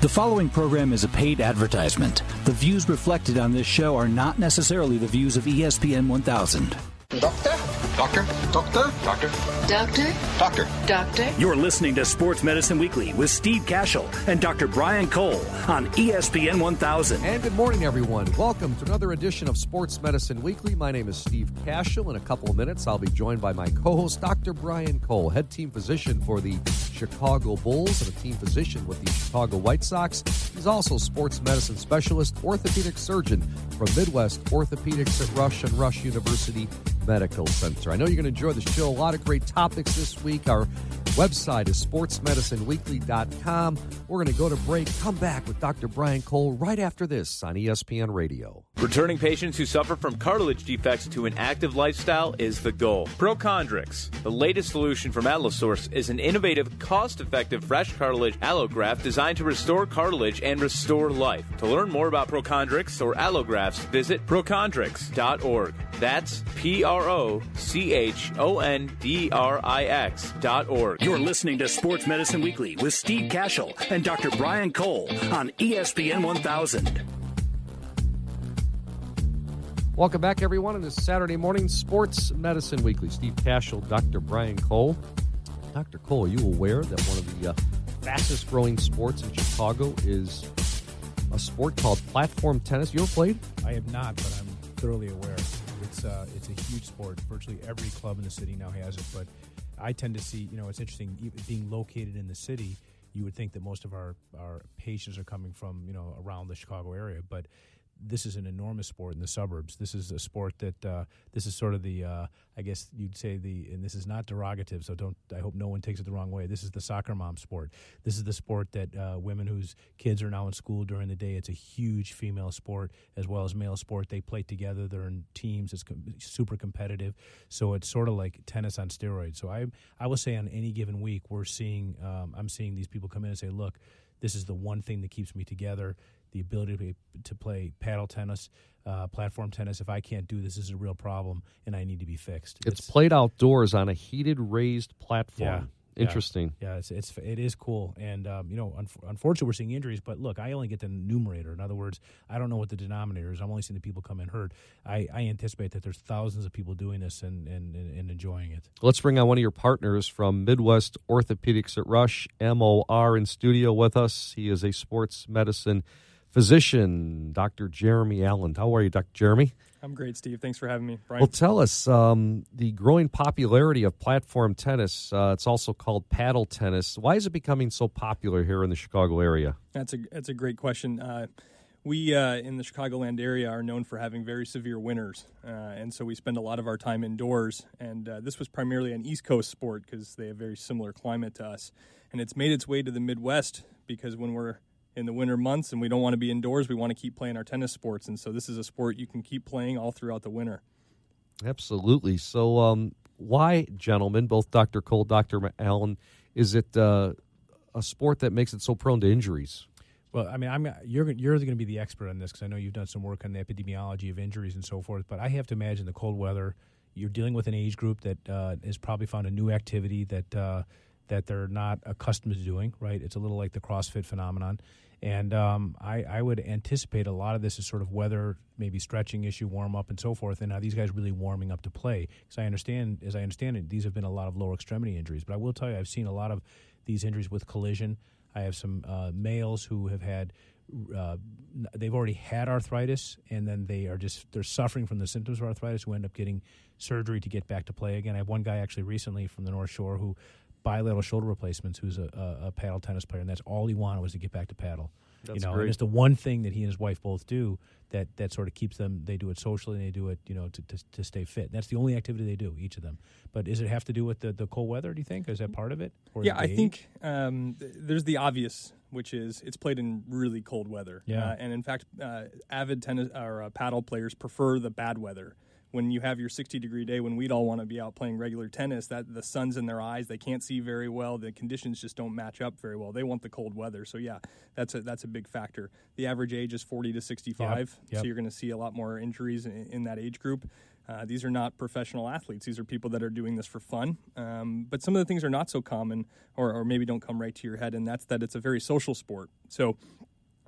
The following program is a paid advertisement. The views reflected on this show are not necessarily the views of ESPN 1000. Doctor? Doctor? Doctor? Doctor? Doctor? Doctor? Doctor? You're listening to Sports Medicine Weekly with Steve Kashul and Dr. Brian Cole on ESPN 1000. And good morning, everyone. Welcome to another edition of Sports Medicine Weekly. My name is Steve Kashul. In a couple of minutes, I'll be joined by my co host, Dr. Brian Cole, head team physician for the Chicago Bulls and a team physician with the Chicago White Sox. He's also sports medicine specialist, orthopedic surgeon from Midwest Orthopedics at Rush and Rush University Medical Center. I know you're going to enjoy the show. A lot of great topics this week. Our website is sportsmedicineweekly.com. We're going to go to break, come back with Dr. Brian Cole right after this on ESPN Radio. Returning patients who suffer from cartilage defects to an active lifestyle is the goal. Prochondrix, the latest solution from Allosource, is an innovative, cost-effective fresh cartilage allograft designed to restore cartilage and restore life. To learn more about Prochondrix or allografts, visit prochondrix.org. That's P R O C H O N D R I X dot org. You're listening to Sports Medicine Weekly with Steve Kashul and Dr. Brian Cole on ESPN 1000. Welcome back, everyone, on this Saturday morning Sports Medicine Weekly. Steve Kashul, Dr. Brian Cole. Dr. Cole, are you aware that one of the uh, fastest growing sports in Chicago is a sport called platform tennis? You ever played? I have not, but I'm thoroughly aware. It's uh, it's a huge sport. Virtually every club in the city now has it. But I tend to see, you know, it's interesting being located in the city. You would think that most of our our patients are coming from you know around the Chicago area, but this is an enormous sport in the suburbs. This is a sport that uh, this is sort of the uh, I guess you'd say the and this is not derogative. So don't I hope no one takes it the wrong way. This is the soccer mom sport. This is the sport that uh, women whose kids are now in school during the day. It's a huge female sport as well as male sport. They play together. They're in teams. It's com- super competitive. So it's sort of like tennis on steroids. So I I will say on any given week we're seeing um, I'm seeing these people come in and say, look, this is the one thing that keeps me together the ability to, be, to play paddle tennis, uh, platform tennis. If I can't do this, this is a real problem, and I need to be fixed. It's, played outdoors on a heated raised platform. Yeah. Interesting. Yeah, it's, it's it is cool, and um, you know, un- unfortunately, we're seeing injuries. But look, I only get the numerator. In other words, I don't know what the denominator is. I'm only seeing the people come in hurt. I, I anticipate that there's thousands of people doing this and, and, and, and enjoying it. Let's bring on one of your partners from Midwest Orthopedics at Rush, MOR, in studio with us. He is a sports medicine physician, Dr. Jeremy Alland. How are you, Dr. Jeremy? I'm great, Steve. Thanks for having me. Brian. Well, tell us um, the growing popularity of platform tennis. Uh, it's also called paddle tennis. Why is it becoming so popular here in the Chicago area? that's a that's a great question. Uh, we uh, in the Chicagoland area are known for having very severe winters, uh, and so we spend a lot of our time indoors. And uh, this was primarily an East Coast sport because they have very similar climate to us, and it's made its way to the Midwest because when we're in the winter months and we don't want to be indoors, we want to keep playing our tennis sports, and so this is a sport you can keep playing all throughout the winter. Absolutely. So, um, why, gentlemen, both Dr. Cole, Dr. Alland, is it uh, a sport that makes it so prone to injuries? Well, I mean, I'm you're you're going to be the expert on this because I know you've done some work on the epidemiology of injuries and so forth. But I have to imagine the cold weather. You're dealing with an age group that uh, has probably found a new activity that uh, that they're not accustomed to doing. Right? It's a little like the CrossFit phenomenon. And um, I, I would anticipate a lot of this is sort of weather, maybe stretching issue, warm up, and so forth. And are these guys really warming up to play? Because I understand, as I understand it, these have been a lot of lower extremity injuries. But I will tell you, I've seen a lot of these injuries with collision. I have some uh, males who have had, uh, they've already had arthritis, and then they are just they're suffering from the symptoms of arthritis. Who end up getting surgery to get back to play again. I have one guy actually recently from the North Shore who bilateral shoulder replacements, who's a, a, a paddle tennis player, and that's all he wanted was to get back to paddle. That's you know, great. and it's the one thing that he and his wife both do that that sort of keeps them. They do it socially, and they do it, you know, to, to, to stay fit. That's the only activity they do, each of them. But does it have to do with the, the cold weather? Do you think is that part of it? Or yeah, I age? think um, there's the obvious, which is it's played in really cold weather. Yeah. Uh, and in fact, uh, avid tennis or uh, paddle players prefer the bad weather. When you have your 60 degree day, when we'd all want to be out playing regular tennis, that the sun's in their eyes, they can't see very well. The conditions just don't match up very well. They want the cold weather. So yeah, that's a that's a big factor. The average age is 40 to 65, Yep, yep. so you're going to see a lot more injuries in, in that age group. Uh, these are not professional athletes. These are people that are doing this for fun. Um, but some of the things are not so common, or, or maybe don't come right to your head, and that's that it's a very social sport. So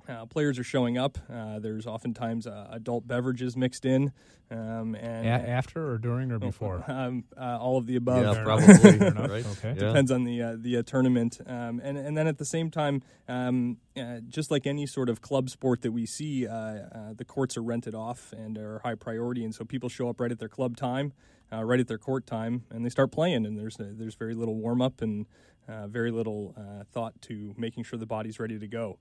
uh, players are showing up. Uh, there's oftentimes uh, adult beverages mixed in, um, and A- after or during or before? um, uh, all of the above. Yeah, probably. right? Okay. Yeah. Depends on the uh, the uh, tournament, um, and and then at the same time, um, uh, just like any sort of club sport that we see, uh, uh, the courts are rented off and are high priority, and so people show up right at their club time, uh, right at their court time, and they start playing, and there's there's very little warm up and uh, very little uh, thought to making sure the body's ready to go.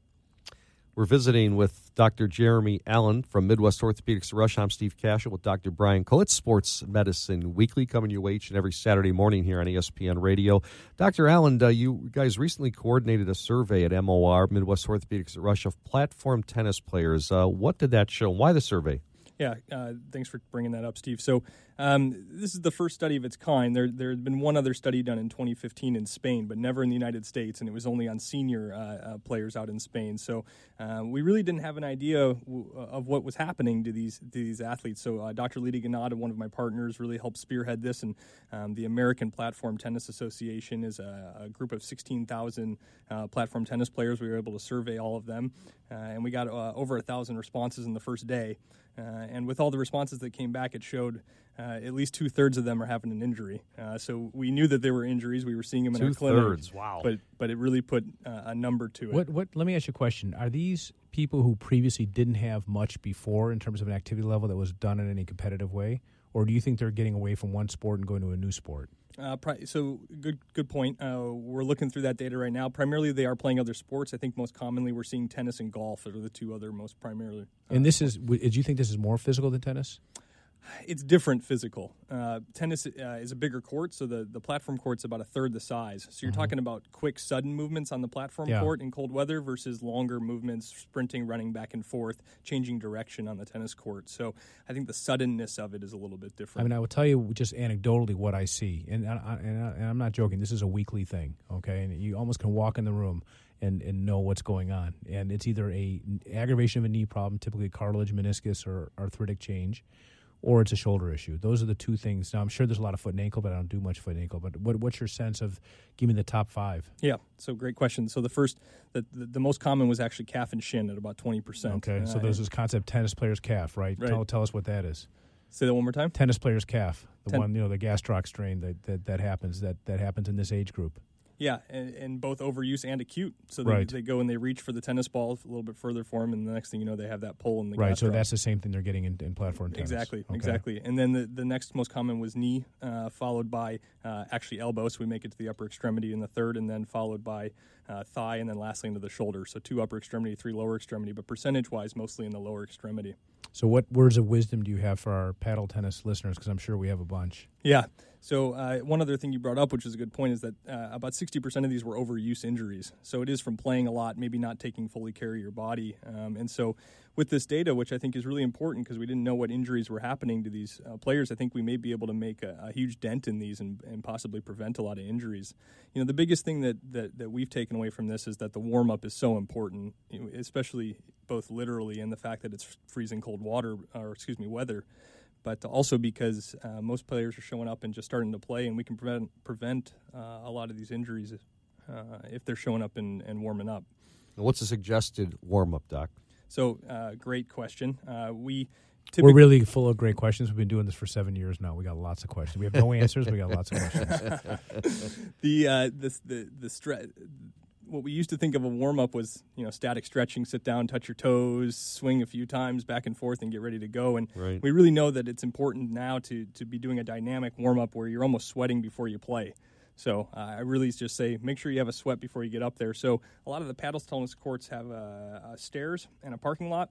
We're visiting with Dr. Jeremy Alland from Midwest Orthopedics Rush. I'm Steve Kashul with Dr. Brian Cole. It's Sports Medicine Weekly coming your way each and every Saturday morning here on ESPN Radio. Dr. Alland, uh, you guys recently coordinated a survey at MOR, Midwest Orthopedics Rush, of platform tennis players. Uh, what did that show? Why the survey? Yeah, uh, thanks for bringing that up, Steve. So, um, this is the first study of its kind. There, there had been one other study done in 2015 in Spain, but never in the United States, and it was only on senior uh, uh, players out in Spain. So, uh, we really didn't have an idea w- of what was happening to these to these athletes. So, uh, Dr. Lita Ganada, one of my partners, really helped spearhead this, and um, the American Platform Tennis Association is a, a group of 16,000 uh, platform tennis players. We were able to survey all of them, uh, and we got uh, over a thousand responses in the first day. Uh, and with all the responses that came back, it showed uh, at least two thirds of them are having an injury. Uh, so we knew that there were injuries. We were seeing them in our clinic. Two-thirds, wow. But but it really put uh, a number to it. What? What? Let me ask you a question. Are these people who previously didn't have much before in terms of an activity level that was done in any competitive way, or do you think they're getting away from one sport and going to a new sport? Uh, pri- so good, good point. Uh, we're looking through that data right now. Primarily, they are playing other sports. I think most commonly we're seeing tennis and golf are the two other most primarily. And this is. Do you think this is more physical than tennis? It's different physical. Uh, tennis uh, is a bigger court, so the, the platform court's about a third the size. So you're talking about quick, sudden movements on the platform Yeah. court in cold weather versus longer movements, sprinting, running back and forth, changing direction on the tennis court. So I think the suddenness of it is a little bit different. I mean, I will tell you just anecdotally what I see, and I, and, I, and I'm not joking. This is a weekly thing, okay? And you almost can walk in the room and, and know what's going on. And it's either a aggravation of a knee problem, typically cartilage, meniscus, or arthritic change, or it's a shoulder issue. Those are the two things. Now, I'm sure there's a lot of foot and ankle, but I don't do much foot and ankle. But what, what's your sense of? Give me the top five. yeah, so great question. So the first, the, the, the most common was actually calf and shin at about 20%. Okay, so Uh, there's this concept tennis player's calf, right? Right. Tell, tell us what that is. Say that one more time. Tennis player's calf, the Ten- one you know, the gastroc strain that, that that happens that that happens in this age group. Yeah, and, and both overuse and acute. So they, Right. they go and they reach for the tennis ball a little bit further for them, and the next thing you know, they have that pull in the Right, so gastroc. that's the same thing they're getting in, in platform tennis. Exactly, Okay. exactly. And then the, the next most common was knee, uh, followed by uh, actually elbow. So we make it to the upper extremity in the third, and then followed by uh, thigh, and then lastly into the shoulder. So two upper extremity, three lower extremity, but percentage wise, mostly in the lower extremity. So, what words of wisdom do you have for our paddle tennis listeners? Because I'm sure we have a bunch. Yeah. So uh, one other thing you brought up, which is a good point, is that uh, about 60% of these were overuse injuries. So it is from playing a lot, maybe not taking fully care of your body. Um, and so with this data, which I think is really important because we didn't know what injuries were happening to these uh, players, I think we may be able to make a, a huge dent in these and, and possibly prevent a lot of injuries. You know, the biggest thing that, that, that we've taken away from this is that the warm up is so important, especially both literally and the fact that it's freezing cold water, or excuse me, weather but also because uh, most players are showing up and just starting to play, and we can prevent prevent uh, a lot of these injuries uh, if they're showing up and, and warming up. What's a suggested warm up, Doc? So, uh, great question. Uh, we We're really full of great questions. We've been doing this for seven years now. We got lots of questions. We have no answers. We got lots of questions. the uh, this the the stre- what we used to think of a warm up was you know static stretching, sit down, touch your toes, swing a few times back and forth, and get ready to go. And Right. we really know that it's important now to to be doing a dynamic warm up where you're almost sweating before you play. So uh, I really just say make sure you have a sweat before you get up there. So a lot of the paddle tennis courts have uh, uh, stairs and a parking lot.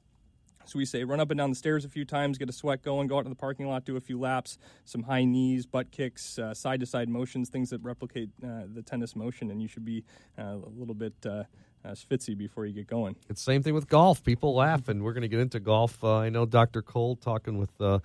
So we say run up and down the stairs a few times, get a sweat going, go out to the parking lot, do a few laps, some high knees, butt kicks, side to side motions, things that replicate uh, the tennis motion, and you should be uh, a little bit uh, uh, before you get going. It's same thing with golf. People laugh, and we're going to get into golf. Uh, I know Dr. Cole talking with uh,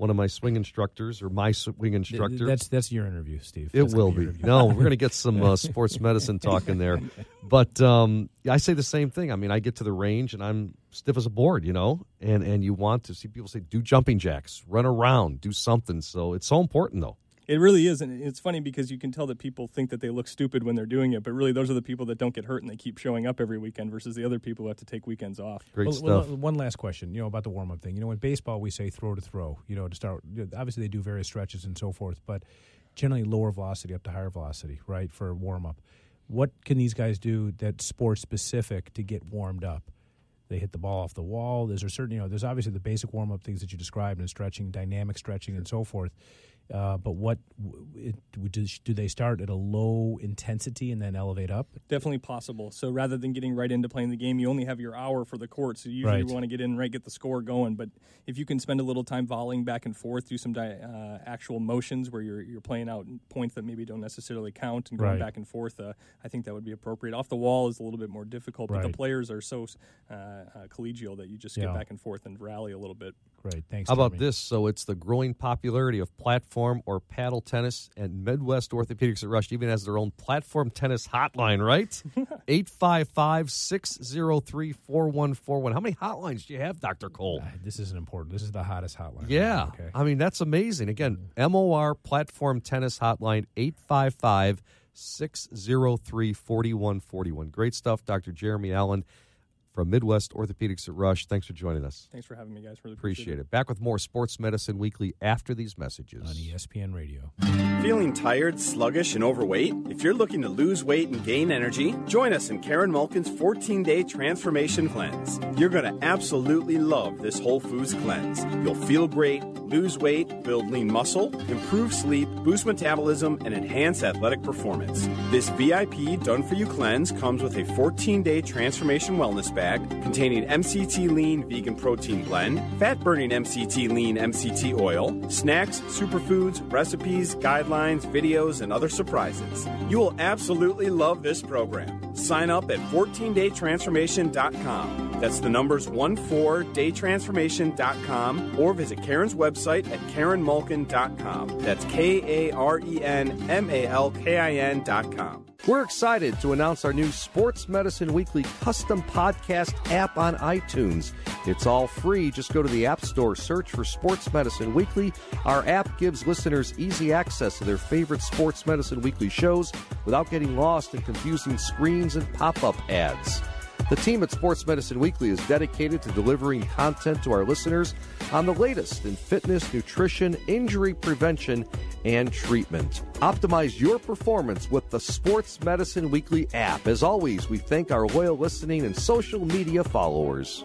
one of my swing instructors or my swing instructor. That's that's your interview, Steve. It That's will gonna be. No, we're going to get some uh, sports medicine talk in there. But um, I say the same thing. I mean, I get to the range and I'm stiff as a board, you know, and and you want to see people say, do jumping jacks, run around, do something. So it's so important, though. It really is, and it's funny because you can tell that people think that they look stupid when they're doing it, but really those are the people that don't get hurt and they keep showing up every weekend versus the other people who have to take weekends off. Great Well, stuff. well, one last question, you know, about the warm up thing. You know, in baseball, we say throw to throw. You know, to start. Obviously, they do various stretches and so forth, but generally lower velocity up to higher velocity, right, for warm up. What can these guys do that's sports specific to get warmed up? They hit the ball off the wall. There's a certain, you know, there's obviously the basic warm up things that you described and stretching, dynamic stretching, and so forth. Uh, but what it, do, do they start at a low intensity and then elevate up? Definitely possible. So rather than getting right into playing the game, you only have your hour for the court. So usually Right. you want to get in right, get the score going. But if you can spend a little time volleying back and forth, do some di- uh, actual motions where you're you're playing out points that maybe don't necessarily count and going Right. back and forth, uh, I think that would be appropriate. Off the wall is a little bit more difficult, but the players are so uh, uh, collegial that you just Yeah. get back and forth and rally a little bit. Great, thanks. How about this? So it's the growing popularity of platform or paddle tennis, and Midwest Orthopedics at Rush even has their own platform tennis hotline, right? 855 603 4141. How many hotlines do you have, Dr. Cole? Uh, This isn't important. This is the hottest hotline. Yeah. Okay. I mean, that's amazing. Again, MOR Platform Tennis Hotline, 855 603 4141. Great stuff, Dr. Jeremy Alland from Midwest Orthopedics at Rush. Thanks for joining us. Thanks for having me, guys. Really Appreciate it. Back with more Sports Medicine Weekly after these messages. on ESPN Radio. Feeling tired, sluggish, and overweight? If you're looking to lose weight and gain energy, join us in Karen Malkin's 14 day transformation cleanse. You're going to absolutely love this Whole Foods cleanse. You'll feel great, lose weight, build lean muscle, improve sleep, boost metabolism, and enhance athletic performance. This VIP done for you cleanse comes with a 14 day transformation wellness bag containing MCT lean vegan protein blend, fat burning MCT lean MCT oil, snacks, superfoods, recipes, guidelines, videos, and other surprises. You will absolutely love this program. Sign up at 14daytransformation.com. That's the numbers 14daytransformation.com or visit Karen's website at karenmalkin.com. That's K A R E N M A L K I N.com. We're excited to announce our new Sports Medicine Weekly custom podcast app on iTunes. It's all free. Just go to the App Store, search for Sports Medicine Weekly. Our app gives listeners easy access to their favorite Sports Medicine Weekly shows without getting lost in confusing screens and pop up ads. The team at Sports Medicine Weekly is dedicated to delivering content to our listeners on the latest in fitness, nutrition, injury prevention, and treatment. Optimize your performance with the Sports Medicine Weekly app. As always, we thank our loyal listening and social media followers.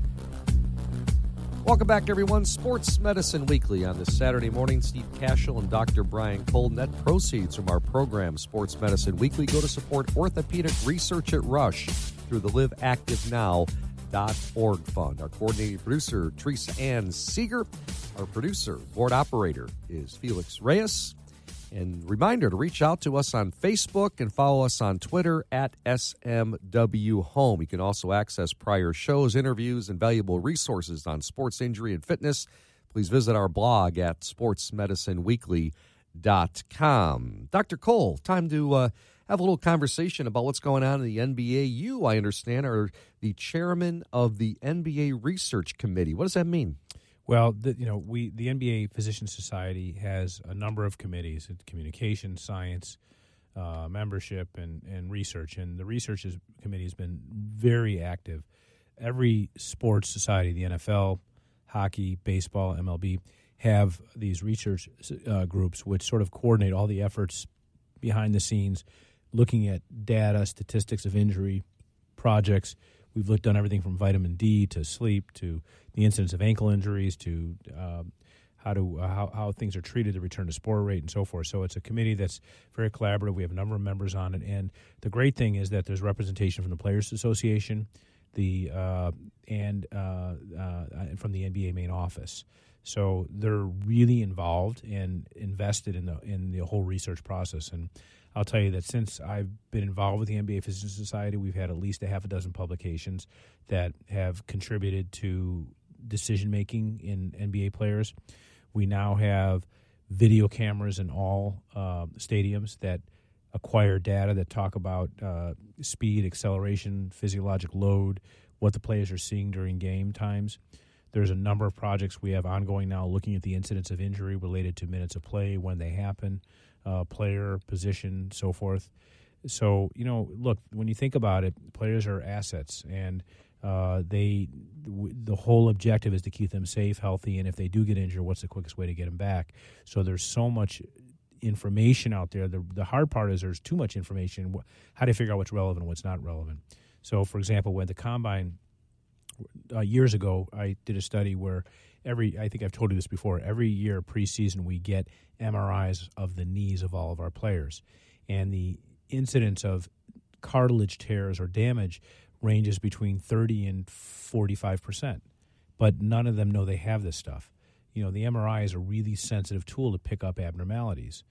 Welcome back, everyone. Sports Medicine Weekly on this Saturday morning. Steve Kashul and Dr. Brian Cole. Net proceeds from our program, Sports Medicine Weekly, go to support orthopedic research at Rush through the liveactivenow.org fund. Our coordinating producer, Teresa Ann Seeger. Our producer, board operator, is Felix Reyes. And reminder to reach out to us on Facebook and follow us on Twitter at SMW Home. You can also access prior shows, interviews, and valuable resources on sports injury and fitness. Please visit our blog at sportsmedicineweekly.com. Dr. Cole, time to uh, have a little conversation about what's going on in the NBA. You, I understand, are the chairman of the NBA Research Committee. What does that mean? Well, the, you know, we the NBA Physician Society has a number of committees: communication, science, uh, membership, and and research. And the research is, committee has been very active. Every sports society, the NFL, hockey, baseball, MLB, have these research uh, groups which sort of coordinate all the efforts behind the scenes, looking at data, statistics of injury, projects. We've looked on everything from vitamin D to sleep to the incidence of ankle injuries to um, how to uh, how, how things are treated, the return to sport rate, and so forth. So it's a committee that's very collaborative. We have a number of members on it, and the great thing is that there's representation from the Players Association, the uh, and uh, uh, and from the NBA main office. So they're really involved and invested in the in the whole research process. And I'll tell you that since I've been involved with the NBA Physicians Society, we've had at least a half a dozen publications that have contributed to decision making in NBA players. We now have video cameras in all uh, stadiums that acquire data that talk about uh, speed, acceleration, physiologic load, what the players are seeing during game times. There's a number of projects we have ongoing now looking at the incidence of injury related to minutes of play, when they happen, uh, player, position, so forth. So, you know, look, when you think about it, players are assets and uh, they the whole objective is to keep them safe, healthy, and if they do get injured, what's the quickest way to get them back? So there's so much information out there. The the hard part is there's too much information. How do you figure out what's relevant what's not relevant? So, for example, when the combine uh, years ago, I did a study where every I think I've told you this before. Every year preseason, we get MRIs of the knees of all of our players, and the incidence of cartilage tears or damage ranges between 30 and 45 percent. But none of them know they have this stuff. You know, the MRI is a really sensitive tool to pick up abnormalities.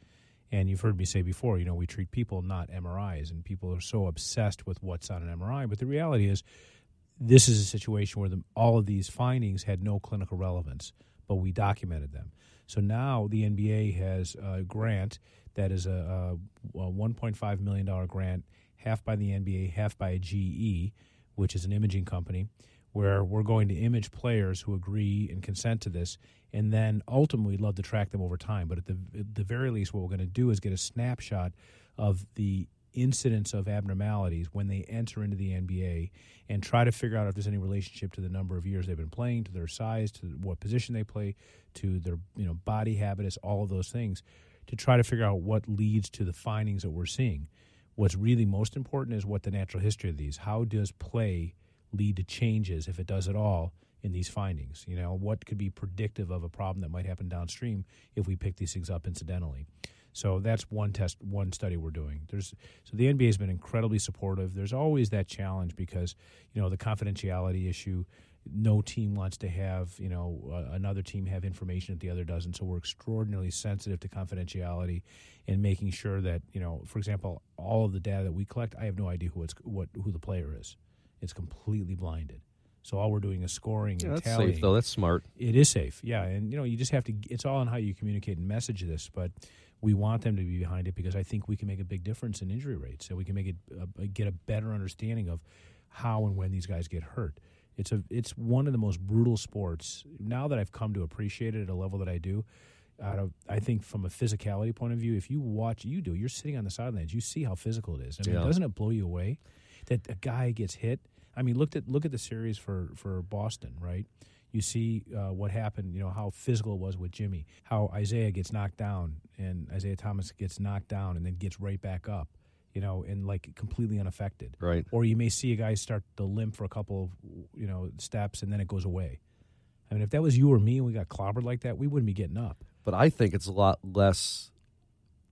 And you've heard me say before, you know, we treat people, not MRIs, and people are so obsessed with what's on an MRI. But the reality is, this is a situation where the, all of these findings had no clinical relevance, but we documented them. So now the NBA has a grant that is a, a, a $1.5 million grant, half by the NBA, half by GE, which is an imaging company, where we're going to image players who agree and consent to this, and then ultimately love to track them over time. But at the, at the very least, what we're going to do is get a snapshot of the incidence of abnormalities when they enter into the NBA and try to figure out if there's any relationship to the number of years they've been playing, to their size, to what position they play, to their you know body habitus, all of those things, to try to figure out what leads to the findings that we're seeing. What's really most important is what the natural history of these. How does play lead to changes, if it does at all, in these findings? You know, what could be predictive of a problem that might happen downstream if we pick these things up incidentally? So that's one test, one study we're doing. There's so the NBA has been incredibly supportive. There's always that challenge because you know the confidentiality issue. No team wants to have you know uh, another team have information that the other doesn't. So we're extraordinarily sensitive to confidentiality and making sure that you know, for example, all of the data that we collect, I have no idea who it's what who the player is. It's completely blinded. So all we're doing is scoring yeah, and that's safe though. That's smart. It is safe, yeah, and you know you just have to. It's all on how you communicate and message this, but we want them to be behind it because I think we can make a big difference in injury rates, and we can make it uh, get a better understanding of how and when these guys get hurt. It's a it's one of the most brutal sports. Now that I've come to appreciate it at a level that I do, out of I think from a physicality point of view, if you watch, you do. You're sitting on the sidelines, you see how physical it is. I mean, Yeah. doesn't it blow you away that a guy gets hit? I mean, look at look at the series for for Boston, right? You see uh, what happened. You know how physical it was with Jimmy. How Isaiah gets knocked down, and Isaiah Thomas gets knocked down, and then gets right back up. You know, and like completely unaffected. Right. Or you may see a guy start to limp for a couple of you know steps, and then it goes away. I mean, if that was you or me, and we got clobbered like that, we wouldn't be getting up. But I think it's a lot less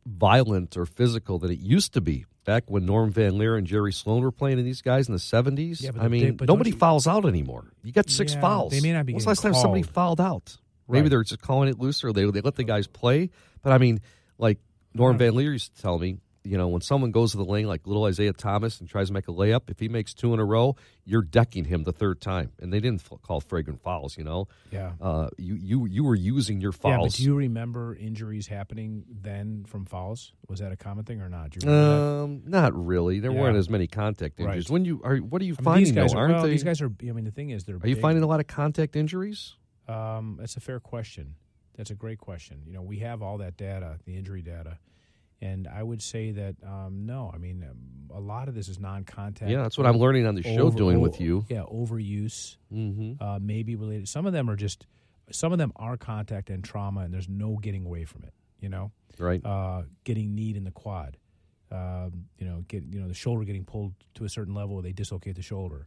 violent or physical than it used to be back when Norm Van Lier and Jerry Sloan were playing in these guys in the 70s. Yeah, I they- mean, but nobody you- fouls out anymore. You got six Yeah, fouls. they may not be When's the last getting time somebody fouled out? Maybe Right. they're just calling it looser. They, they let the guys play. But I mean, like Norm Van Lier used to tell me, you know, when someone goes to the lane like little Isaiah Thomas and tries to make a layup, if he makes two in a row, you're decking him the third time. And they didn't f- call flagrant fouls, you know. Yeah. Uh, you, you, you were using your Yeah, but do you remember injuries happening then from fouls? Was that a common thing or not? Do you remember that? Um, not really. There Yeah. weren't as many contact injuries. Right. When you are, what are you I mean, finding these guys though? are, Aren't well, they? these guys are. I mean, the thing is, they're. are you finding a lot of contact injuries? Um, that's a fair question. That's a great question. You know, we have all that data, the injury data, and I would say that um, no. I mean, um, a lot of this is non-contact. Yeah, that's what I'm learning on the show Over- doing with you. Yeah, overuse. Mm-hmm. uh, may be related. Some of them are just, some of them are contact and trauma, and there's no getting away from it. You know, Right. uh, getting kneed in the quad, um, you know, get you know the shoulder getting pulled to a certain level, they dislocate the shoulder.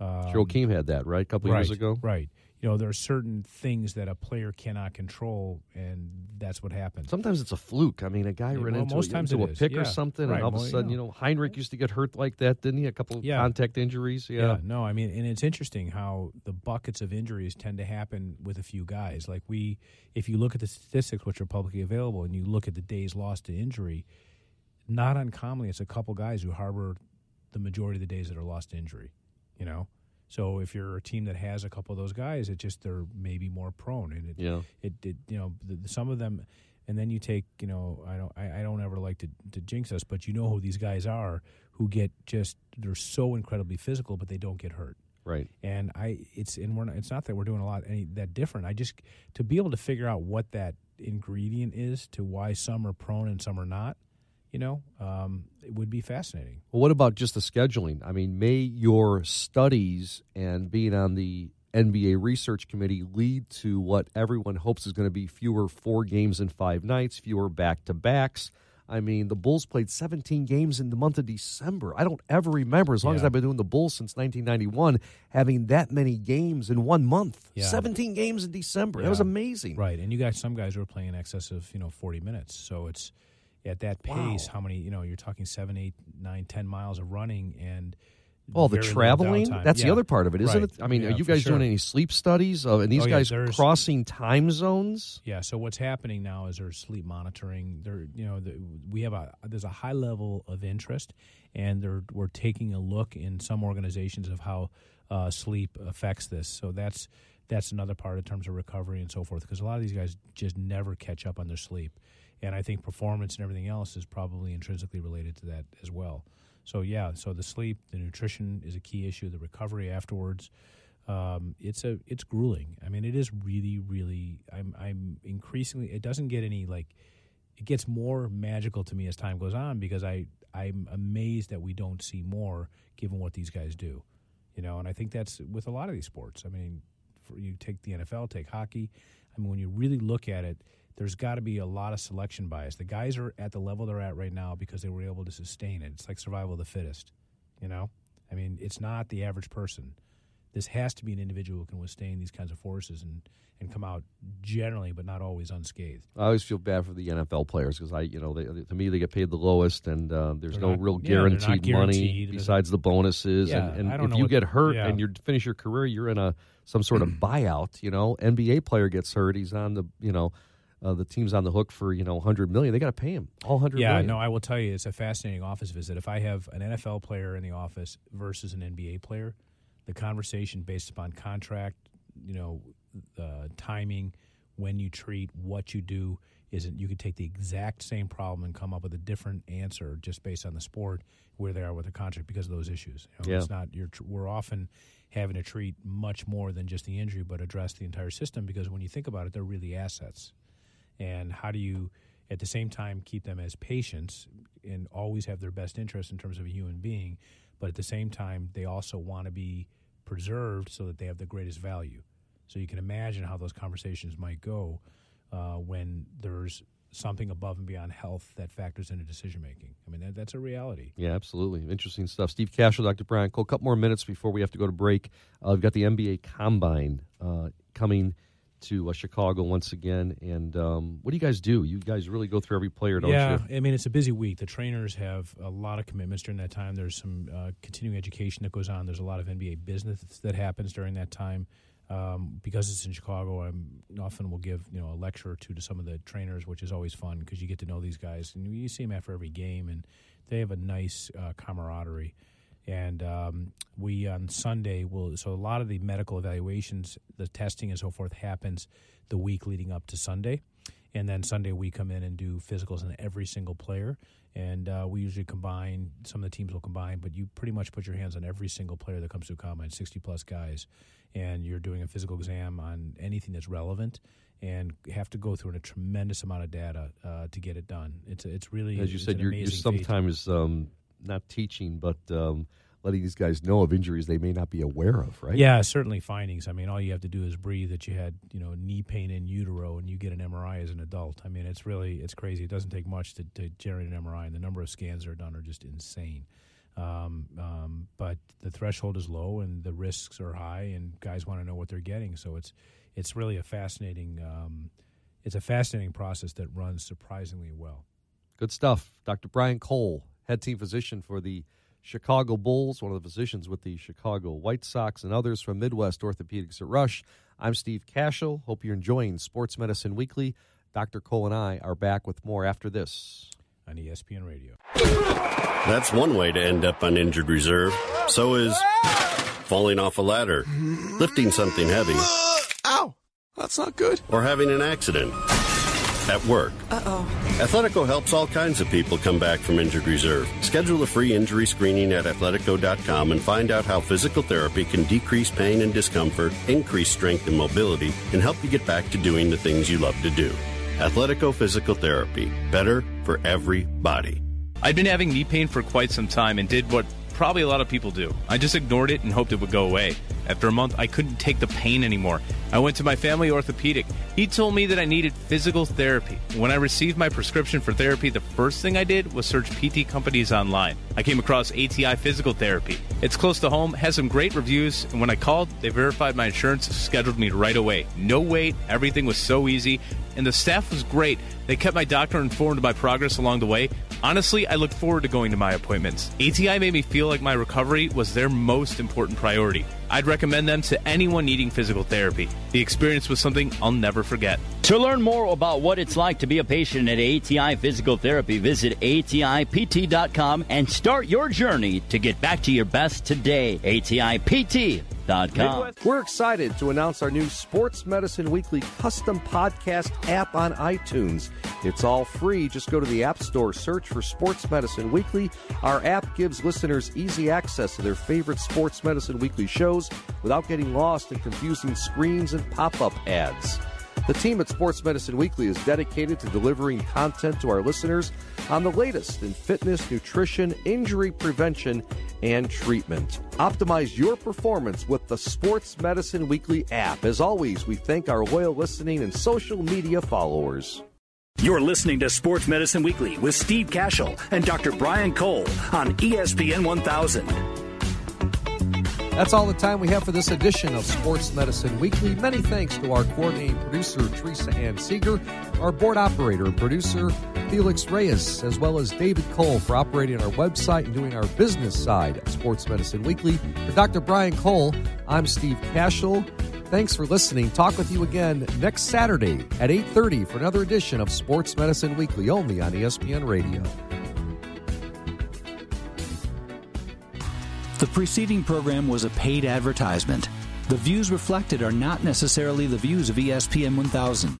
Um, Joakim had that right a couple right, years ago. Right. You know, there are certain things that a player cannot control, and that's what happens. Sometimes it's a fluke. I mean, a guy Yeah, ran well, into, most a, times into a is, pick or something, Right, and all of a well, you sudden, know. you know, Hinrich used to get hurt like that, didn't he? A couple of Yeah. contact injuries. Yeah. Yeah, no, I mean, and it's interesting how the buckets of injuries tend to happen with a few guys. Like we, if you look at the statistics which are publicly available, and you look at the days lost to injury, not uncommonly, it's a couple guys who harbor the majority of the days that are lost to injury. You know, so if you're a team that has a couple of those guys, it just they're maybe more prone, and it, Yeah. it, it you know, the, some of them. And then you take, you know, I don't, I, I don't ever like to, to jinx us, but you know who these guys are, who get just, they're so incredibly physical, but they don't get hurt Right. and I it's and we're not, it's not that we're doing a lot any that different. I just to be able to figure out what that ingredient is to why some are prone and some are not. You know, um, it would be fascinating. Well, what about just the scheduling? I mean, may your studies and being on the NBA research committee lead to what everyone hopes is going to be fewer four games in five nights, fewer back to backs. I mean, the Bulls played 17 games in the month of December. I don't ever remember, as long as I've been doing the Bulls since 1991, having that many games in one month. Yeah. 17 games in December. That was amazing. Right, and you got some guys who are playing in excess of you know forty minutes. So it's at that pace. Wow. How many? You know, you're talking seven, eight, nine, ten miles of running and. all the traveling? That's the other part of it, isn't Right. it? I mean, Yeah, are you guys sure. doing any sleep studies? Uh, and these Oh, yeah, guys crossing time zones? Yeah. So what's happening now is there's sleep monitoring. There, you know, the, we have a there's a high level of interest, and they're, we're taking a look in some organizations of how uh, sleep affects this. So that's that's another part in terms of recovery and so forth. Because a lot of these guys just never catch up on their sleep, and I think performance and everything else is probably intrinsically related to that as well. So yeah, so the sleep, the nutrition is a key issue. The recovery afterwards, um, it's a it's grueling. I mean, it is really, really. I'm I'm increasingly. It doesn't get any like. It gets more magical to me as time goes on because I I'm amazed that we don't see more given what these guys do, you know. And I think that's with a lot of these sports. I mean, for, you take the NFL, take hockey. I mean, when you really look at it, there's got to be a lot of selection bias. The guys are at the level they're at right now because they were able to sustain it. It's like survival of the fittest, you know. I mean, it's not the average person. This has to be an individual who can withstand these kinds of forces and, and come out generally, but not always unscathed. I always feel bad for the NFL players because I, you know, they, to me they get paid the lowest, and uh, there's They're no not- real yeah, guaranteed, money guaranteed. besides the bonuses. Yeah, and and if you get hurt yeah. and you finish your career, you're in a some sort of buyout. You know, NBA player gets hurt, he's on the, you know, uh, the team's on the hook for you know 100 million. They got to pay him all 100 Yeah, million. no, I will tell you, it's a fascinating office visit. If I have an NFL player in the office versus an NBA player, the conversation based upon contract, you know, uh, timing, when you treat, what you do, isn't. You could take the exact same problem and come up with a different answer just based on the sport where they are with the contract because of those issues. You know, Yeah. It's not. You're, we're often having to treat much more than just the injury, but address the entire system because when you think about it, they're really assets and how do you at the same time keep them as patients and always have their best interest in terms of a human being but at the same time they also want to be preserved so that they have the greatest value so you can imagine how those conversations might go uh, when there's something above and beyond health that factors into decision making i mean that, that's a reality Yeah, absolutely. Interesting stuff. Steve Kashul, Dr. Brian Cole. A couple more minutes before we have to go to break. Uh, we've got the NBA Combine uh, coming to uh, Chicago once again. And um, what do you guys do? You guys really go through every player, don't yeah, you? I mean, it's a busy week. The trainers have a lot of commitments during that time. There's some uh, continuing education that goes on. There's a lot of NBA business that happens during that time. Um, because it's in Chicago, I often will give you know a lecture or two to some of the trainers, which is always fun because you get to know these guys and you see them after every game, and they have a nice uh, camaraderie. And um, we on Sunday will so a lot of the medical evaluations, the testing and so forth happens the week leading up to Sunday, and then Sunday we come in and do physicals on every single player. And uh, we usually combine. Some of the teams will combine, but you pretty much put your hands on every single player that comes to combine, sixty plus guys, and you're doing a physical exam on anything that's relevant, and have to go through a tremendous amount of data uh, to get it done. It's it's really As you said, you're, you're sometimes um, not teaching, but um, letting these guys know of injuries they may not be aware of, right? Yeah, certainly findings. I mean, all you have to do is breathe that you had, you know, knee pain in utero, and you get an MRI as an adult. I mean, it's really it's crazy. It doesn't take much to, to generate an MRI, and the number of scans that are done are just insane. Um, um, but the threshold is low and the risks are high, and guys want to know what they're getting. So it's it's really a fascinating um, it's a fascinating process that runs surprisingly well. Good stuff, Dr. Brian Cole, head team physician for the Chicago Bulls, one of the physicians with the Chicago White Sox, and others from Midwest Orthopedics at Rush. I'm Steve Kashul. Hope you're enjoying Sports Medicine Weekly. Dr. Cole and I are back with more after this on ESPN Radio. That's one way to end up on injured reserve. So is falling off a ladder, lifting something heavy. Ow! That's not good. Or having an accident at work. Uh oh. Athletico helps all kinds of people come back from injured reserve. Schedule a free injury screening at athletico.com and find out how physical therapy can decrease pain and discomfort, increase strength and mobility, and help you get back to doing the things you love to do. Athletico Physical Therapy. Better for everybody. I'd been having knee pain for quite some time and did what probably a lot of people do. I just ignored it and hoped it would go away. After a month, I couldn't take the pain anymore. I went to my family orthopedic. He told me that I needed physical therapy. When I received my prescription for therapy, the first thing I did was search PT companies online. I came across ATI Physical Therapy. It's close to home, has some great reviews, and when I called, they verified my insurance, scheduled me right away. No wait, everything was so easy, and the staff was great. They kept my doctor informed of my progress along the way. Honestly, I look forward to going to my appointments. ATI made me feel like my recovery was their most important priority. I'd recommend them to anyone needing physical therapy. The experience was something I'll never forget. To learn more about what it's like to be a patient at ATI Physical Therapy, visit ATIPT.com and start your journey to get back to your best today. ATIPT. We're excited to announce our new Sports Medicine Weekly custom podcast app on iTunes. It's all free. Just go to the App Store, search for Sports Medicine Weekly. Our app gives listeners easy access to their favorite Sports Medicine Weekly shows without getting lost in confusing screens and pop up ads. The team at Sports Medicine Weekly is dedicated to delivering content to our listeners on the latest in fitness, nutrition, injury prevention, and treatment. Optimize your performance with the Sports Medicine Weekly app. As always, we thank our loyal listening and social media followers. You're listening to Sports Medicine Weekly with Steve Kashul and Dr. Brian Cole on ESPN 1000. That's all the time we have for this edition of Sports Medicine Weekly. Many thanks to our coordinating producer, Teresa Ann Seeger, our board operator and producer, Felix Reyes, as well as David Cole for operating our website and doing our business side of Sports Medicine Weekly. For Dr. Brian Cole, I'm Steve Kashul. Thanks for listening. Talk with you again next Saturday at 8.30 for another edition of Sports Medicine Weekly, only on ESPN Radio. The preceding program was a paid advertisement. The views reflected are not necessarily the views of ESPN 1000.